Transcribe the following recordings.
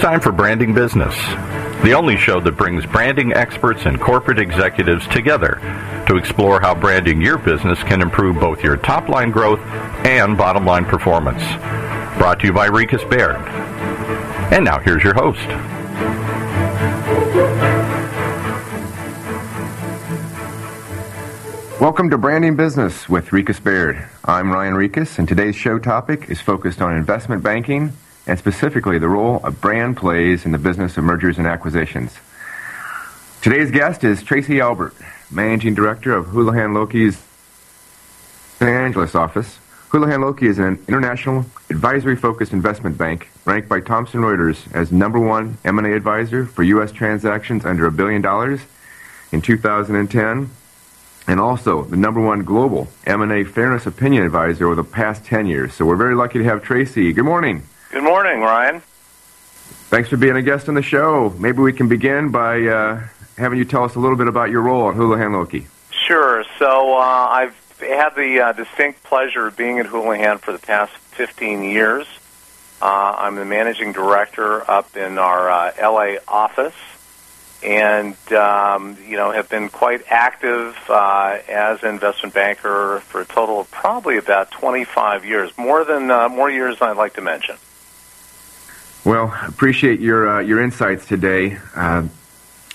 time for Branding Business, the only show that brings branding experts and corporate executives together to explore how branding your business can improve both your top line growth and bottom line performance. Brought to you by Rieches Baird. And now here's your host. Welcome to Branding Business with Rieches Baird. I'm Ryan Rieches, and today's show topic is focused on investment banking and specifically the role a brand plays in the business of mergers and acquisitions. Today's guest is Tracy Albert, Managing Director of Houlihan Lokey's Los Angeles office. Houlihan Lokey is an international advisory-focused investment bank ranked by Thomson Reuters as number one M&A advisor for U.S. transactions under a billion dollars in 2010 and also the number one global M&A fairness opinion advisor over the past 10 years. So we're very lucky to have Tracy. Good morning. Good morning, Ryan. Thanks for being a guest on the show. Maybe we can begin by uh, having you tell us a little bit about your role at Houlihan Lokey. Sure. So uh, I've had the uh, distinct pleasure of being at Houlihan for the past 15 years. Uh, I'm the managing director up in our uh, LA office and um, you know have been quite active uh, as an investment banker for a total of probably about 25 years, more than uh, more years than I'd like to mention. Well, appreciate your uh, your insights today, uh,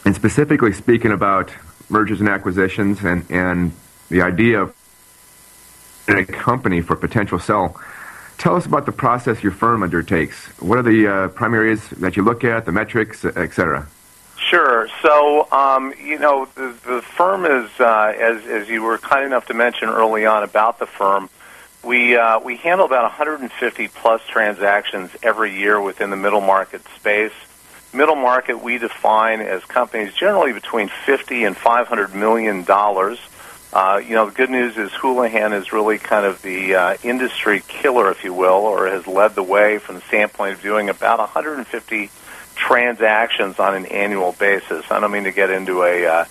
and specifically speaking about mergers and acquisitions and and the idea of a company for potential sell. Tell us about the process your firm undertakes. What are the uh, primary areas that you look at, the metrics, et cetera? Sure. So, um, you know, the, the firm is, uh, as, as you were kind enough to mention early on about the firm, we, uh, we handle about 150 plus transactions every year within the middle market space. Middle market we define as companies generally between 50 and 500 million dollars. Uh, you know, the good news is Houlihan is really kind of the uh, industry killer, if you will, or has led the way from the standpoint of doing about 150 transactions on an annual basis. I don't mean to get into a uh,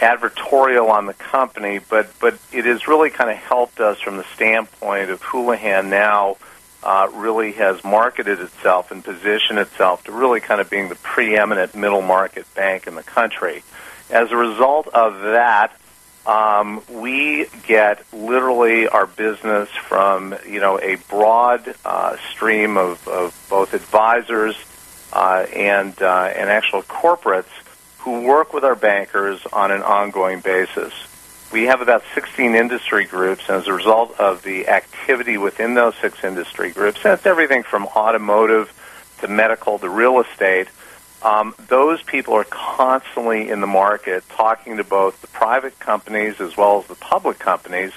advertorial on the company, but but it has really kind of helped us from the standpoint of Houlihan now uh, really has marketed itself and positioned itself to really kind of being the preeminent middle market bank in the country. As a result of that, um, we get literally our business from you know a broad uh, stream of, of both advisors uh, and uh, and actual corporates who work with our bankers on an ongoing basis. We have about 16 industry groups, and as a result of the activity within those six industry groups, that's everything from automotive to medical to real estate. Um, those people are constantly in the market talking to both the private companies as well as the public companies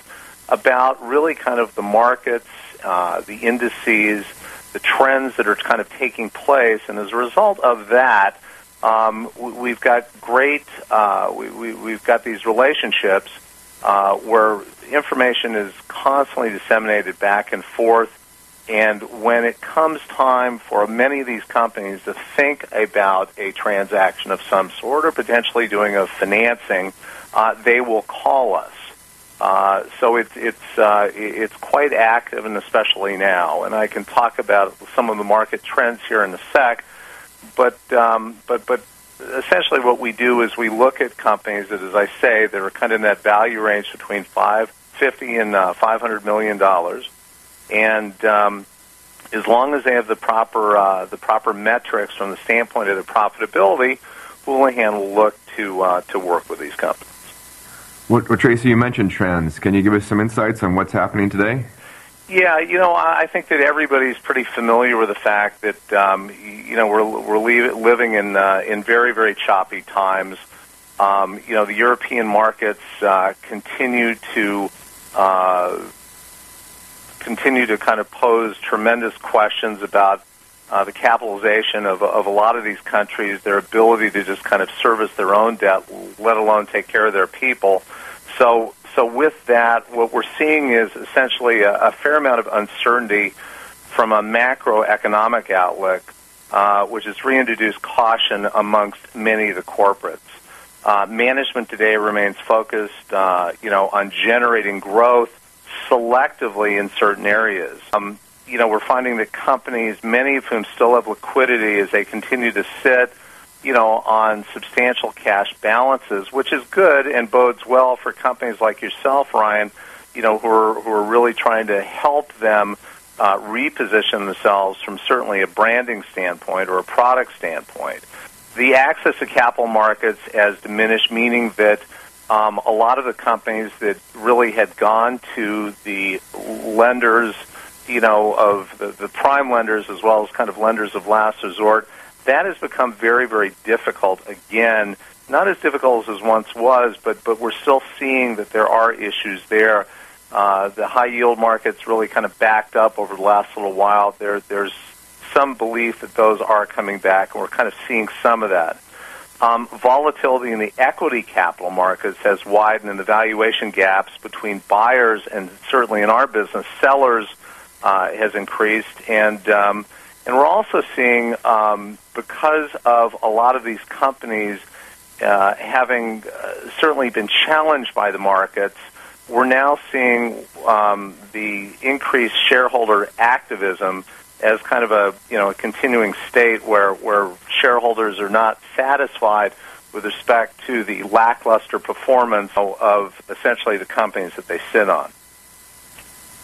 about really kind of the markets, uh, the indices, the trends that are kind of taking place, and as a result of that, um, we've got great, uh, we, we, we've got these relationships uh, where information is constantly disseminated back and forth. And when it comes time for many of these companies to think about a transaction of some sort or potentially doing a financing, uh, they will call us. Uh, so it's it's uh, it's quite active, and especially now. And I can talk about some of the market trends here in a sec. But um, but but essentially, what we do is we look at companies that, as I say, that are kind of in that value range between five fifty and uh, five hundred million dollars, and um, as long as they have the proper uh, the proper metrics from the standpoint of the profitability, Houlihan will look to uh, to work with these companies. Well, well, Tracy, you mentioned trends. Can you give us some insights on what's happening today? Yeah, you know, I think that everybody's pretty familiar with the fact that um, you know we're we're living in uh, in very very choppy times. Um, you know, the European markets uh, continue to uh, continue to kind of pose tremendous questions about uh, the capitalization of, of a lot of these countries, their ability to just kind of service their own debt, let alone take care of their people. So, so with that, what we're seeing is essentially a, a fair amount of uncertainty from a macroeconomic outlook, uh, which has reintroduced caution amongst many of the corporates. Uh, management today remains focused, uh, you know, on generating growth selectively in certain areas. Um, you know, we're finding that companies, many of whom still have liquidity as they continue to sit, you know, on substantial cash balances, which is good and bodes well for companies like yourself, Ryan, you know, who are, who are really trying to help them uh, reposition themselves from certainly a branding standpoint or a product standpoint. The access to capital markets has diminished, meaning that um, a lot of the companies that really had gone to the lenders, you know, of the, the prime lenders as well as kind of lenders of last resort, that has become very, very difficult again. Not as difficult as once was, but but we're still seeing that there are issues there. Uh, the high yield markets really kind of backed up over the last little while. There, there's some belief that those are coming back, and we're kind of seeing some of that. Um, volatility in the equity capital markets has widened, and the valuation gaps between buyers and certainly in our business, sellers uh, has increased. And um, and we're also seeing um, because of a lot of these companies uh, having uh, certainly been challenged by the markets we're now seeing um, the increased shareholder activism as kind of a you know a continuing state where where shareholders are not satisfied with respect to the lackluster performance of essentially the companies that they sit on.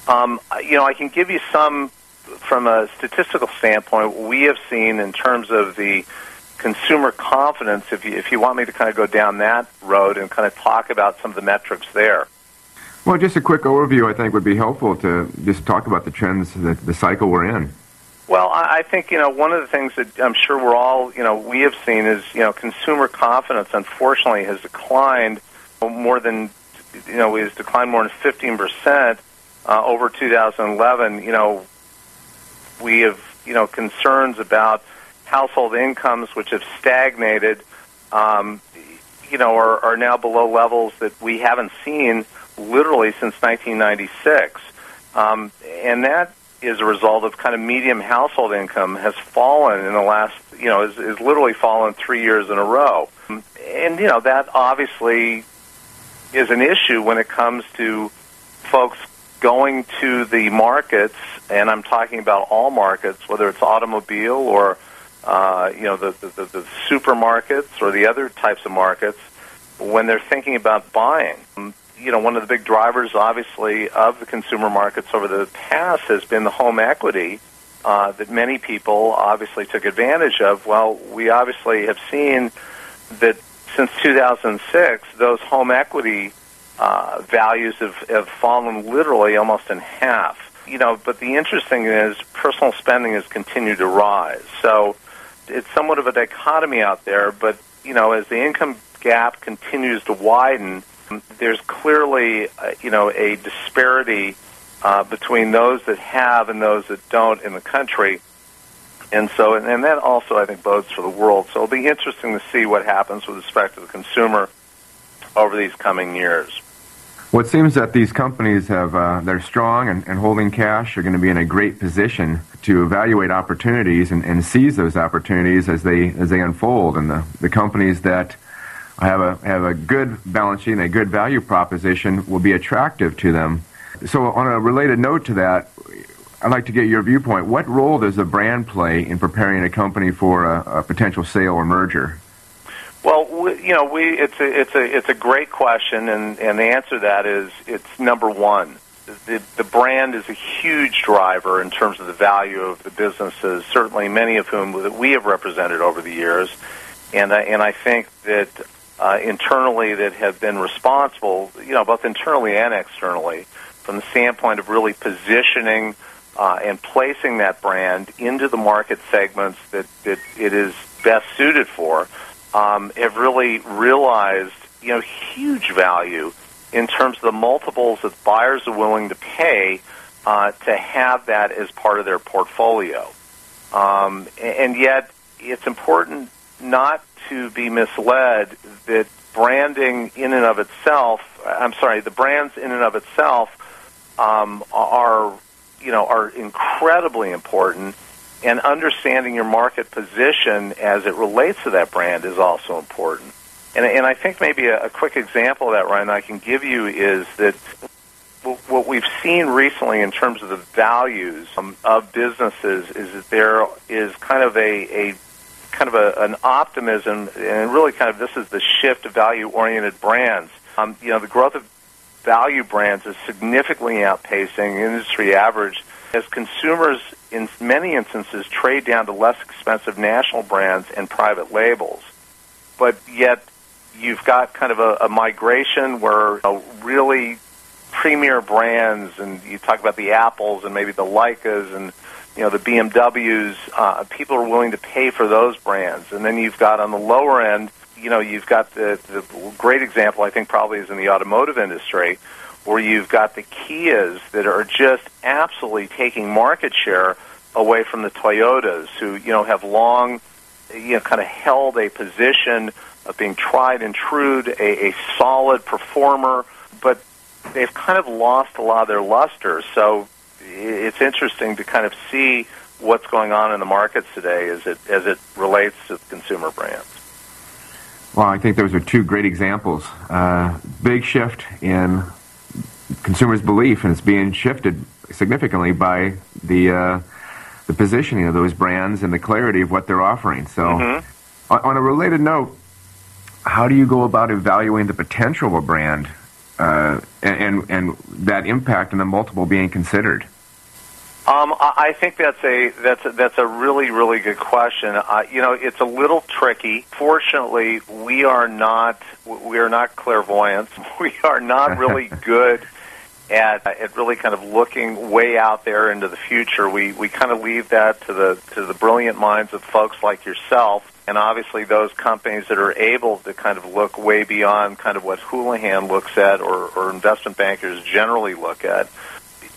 Um, you know, I can give you some from a statistical standpoint. We have seen in terms of the consumer confidence. If you if you want me to kind of go down that road and kind of talk about some of the metrics there. Well, just a quick overview, I think, would be helpful to just talk about the trends, the, the cycle we're in. Well, I think you know one of the things that I'm sure we're all you know we have seen is you know consumer confidence unfortunately has declined more than you know has declined more than 15 percent uh, over 2011. You know we have you know concerns about household incomes which have stagnated. Um, you know are, are now below levels that we haven't seen literally since 1996. Um, and that is a result of kind of medium household income has fallen in the last, you know, is, is literally fallen three years in a row. And, you know, that obviously is an issue when it comes to folks going to the markets, and I'm talking about all markets, whether it's automobile or, uh, you know, the, the, the supermarkets or the other types of markets, when they're thinking about buying you know, one of the big drivers, obviously, of the consumer markets over the past has been the home equity uh, that many people obviously took advantage of. Well, we obviously have seen that since 2006, those home equity uh, values have, have fallen literally almost in half. You know, but the interesting is personal spending has continued to rise. So it's somewhat of a dichotomy out there, but, you know, as the income gap continues to widen, there's clearly, uh, you know, a disparity uh, between those that have and those that don't in the country. And so, and, and that also, I think, bodes for the world. So it'll be interesting to see what happens with respect to the consumer over these coming years. Well, it seems that these companies have uh, they're strong and, and, holding cash are going to be in a great position to evaluate opportunities and, and, seize those opportunities as they as they unfold. And the, the companies that have a have a good balance sheet and a good value proposition will be attractive to them. So, on a related note to that, I'd like to get your viewpoint. What role does the brand play in preparing a company for a, a potential sale or merger? Well, we, you know, we it's a it's a it's a great question, and and the answer to that is it's number one. The, the brand is a huge driver in terms of the value of the businesses. Certainly, many of whom that we have represented over the years, and I, and I think that uh, internally that have been responsible, you know, both internally and externally, from the standpoint of really positioning uh, and placing that brand into the market segments that, that it is best suited for, um, have really realized, you know, huge value in terms of the multiples that buyers are willing to pay uh, to have that as part of their portfolio. Um, and yet, it's important not to be misled that branding in and of itself, I'm sorry, the brands in and of itself um, are, you know, are incredibly important. And understanding your market position as it relates to that brand is also important. And, and I think maybe a, a quick example of that, Ryan, I can give you is that what we've seen recently in terms of the values of businesses is that there is kind of a, a kind of a, an optimism, and really kind of this is the shift to value-oriented brands. Um, you know, the growth of value brands is significantly outpacing industry average as consumers, in many instances, trade down to less expensive national brands and private labels. But yet, you've got kind of a, a migration where you really premier brands, and you talk about the Apples and maybe the Leicas and you know the BMWs. Uh, people are willing to pay for those brands, and then you've got on the lower end, you know, you've got the the great example I think probably is in the automotive industry, where you've got the Kias that are just absolutely taking market share away from the Toyotas, who you know have long, you know, kind of held a position of being tried and true, a, a solid performer, but they've kind of lost a lot of their luster. So it's interesting to kind of see what's going on in the markets today as it as it relates to consumer brands. Well, I think those are two great examples. Uh, big shift in consumers' belief, and it's being shifted significantly by the uh, the positioning of those brands and the clarity of what they're offering. So, mm-hmm. on, on, a related note, how do you go about evaluating the potential of a brand uh, and, and that impact and the multiple being considered? Um, I think that's a that's a, that's a really really good question. Uh, you know, it's a little tricky. Fortunately, we are not we are not clairvoyants. We are not really good at at really kind of looking way out there into the future. We we kind of leave that to the to the brilliant minds of folks like yourself and obviously those companies that are able to kind of look way beyond kind of what Houlihan looks at or, or investment bankers generally look at.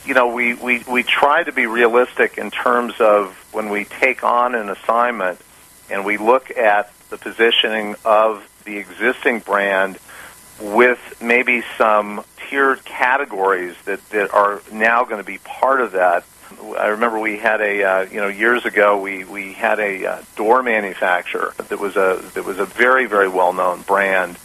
You know, we, we, we try to be realistic in terms of when we take on an assignment and we look at the positioning of the existing brand with maybe some tiered categories that, that are now going to be part of that I remember we had a uh, you know years ago we we had a uh, door manufacturer that was a that was a very very well known brand,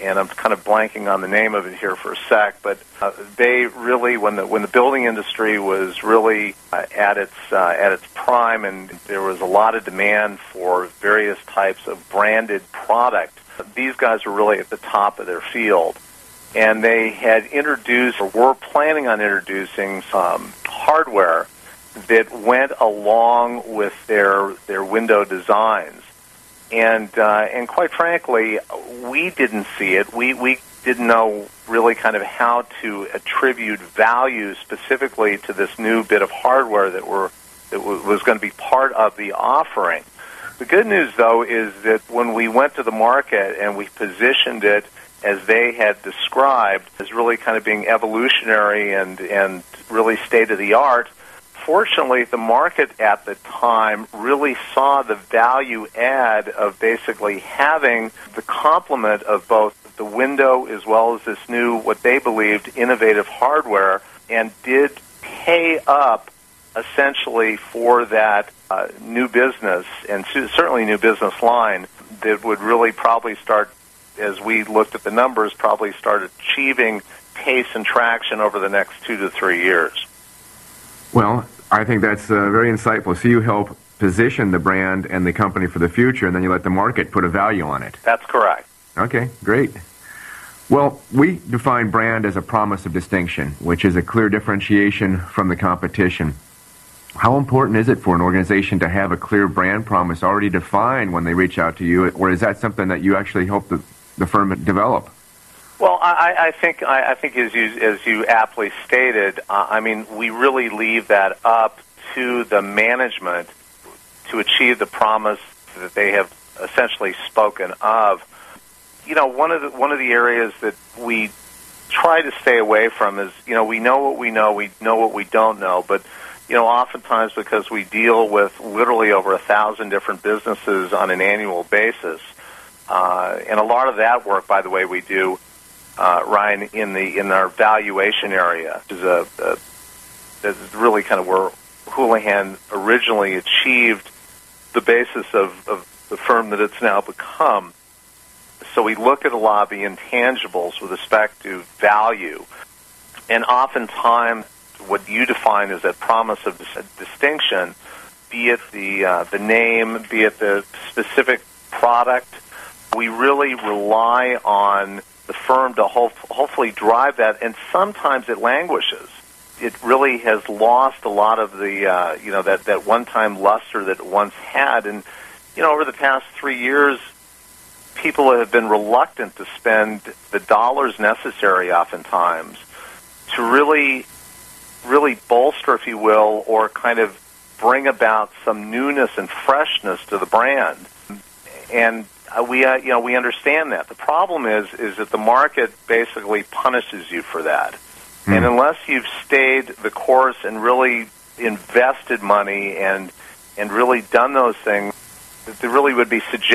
and I'm kind of blanking on the name of it here for a sec, but uh, they really when the when the building industry was really uh, at its uh, at its prime, and there was a lot of demand for various types of branded product. These guys were really at the top of their field and they had introduced or were planning on introducing some hardware that went along with their their window designs. And uh, and quite frankly, we didn't see it. We we didn't know really kind of how to attribute value specifically to this new bit of hardware that were that was going to be part of the offering. The good news, though, is that when we went to the market and we positioned it as they had described as really kind of being evolutionary and and really state of the art, Fortunately, the market at the time really saw the value add of basically having the complement of both the window as well as this new, what they believed, innovative hardware, and did pay up essentially for that uh, new business and certainly new business line that would really probably start, as we looked at the numbers, probably start achieving pace and traction over the next two to three years. Well, I think that's uh, very insightful. So you help position the brand and the company for the future, and then you let the market put a value on it. That's correct. Okay, great. Well, we define brand as a promise of distinction, which is a clear differentiation from the competition. How important is it for an organization to have a clear brand promise already defined when they reach out to you, or is that something that you actually help the, the firm develop? Well, I, I think I, I think as you as you aptly stated, uh, I mean we really leave that up to the management to achieve the promise that they have essentially spoken of. You know, one of the one of the areas that we try to stay away from is you know we know what we know, we know what we don't know, but you know oftentimes because we deal with literally over a thousand different businesses on an annual basis, uh, and a lot of that work, by the way, we do uh, Ryan, in the in our valuation area, which is a, a is really kind of where Houlihan originally achieved the basis of, of the firm that it's now become. So we look at a lot of the intangibles with respect to value. And oftentimes, what you define as that promise of dis- distinction, be it the uh, the name, be it the specific product, we really rely on the firm to ho- hopefully drive that, and sometimes it languishes. It really has lost a lot of the uh, you know that that one time luster that it once had, and you know over the past three years, people have been reluctant to spend the dollars necessary, oftentimes, to really really bolster, if you will, or kind of bring about some newness and freshness to the brand. And uh, we, uh, you know, we understand that. The problem is, is that the market basically punishes you for that. Mm. And unless you've stayed the course and really invested money and and really done those things, it really would be suggested